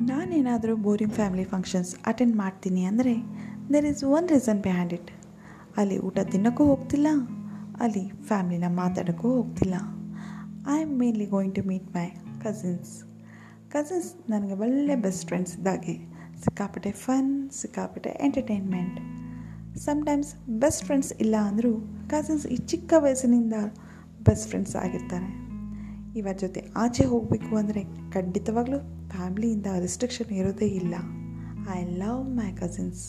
ನಾನೇನಾದರೂ boring family functions attend ಮಾಡ್ತೀನಿ ಅಂದರೆ there is one reason behind it ಅಲ್ಲಿ ಊಟ ತಿನ್ನೋಕ್ಕೂ ಹೋಗ್ತಿಲ್ಲ, ಅಲ್ಲಿ ಫ್ಯಾಮ್ಲಿನ ಮಾತಾಡೋಕ್ಕೂ ಹೋಗ್ತಿಲ್ಲ. I am mainly going to meet my cousins cousins ನನಗೆ ಒಳ್ಳೆ ಬೆಸ್ಟ್ ಫ್ರೆಂಡ್ಸ್ ಇದ್ದಾಗೆ. ಸಿಕ್ಕಾಪಟ್ಟೆ ಫನ್ ಸಿಕ್ಕಾಪಟ್ಟೆ ಎಂಟರ್ಟೈನ್ಮೆಂಟ್ ಸಮ್ಟೈಮ್ಸ್ ಬೆಸ್ಟ್ ಫ್ರೆಂಡ್ಸ್ ಇಲ್ಲ ಅಂದರೂ ಕಸಿನ್ಸ್ ಈ ಚಿಕ್ಕ ವಯಸ್ಸಿನಿಂದ ಬೆಸ್ಟ್ ಫ್ರೆಂಡ್ಸ್ ಆಗಿರ್ತಾರೆ. ಇವರ ಜೊತೆ ಆಚೆ ಹೋಗಬೇಕು ಅಂದರೆ ಖಂಡಿತವಾಗ್ಲೂ ಫ್ಯಾಮ್ಲಿಯಿಂದ ರಿಸ್ಟ್ರಿಕ್ಷನ್ ಇರೋದೇ ಇಲ್ಲ. I love my cousins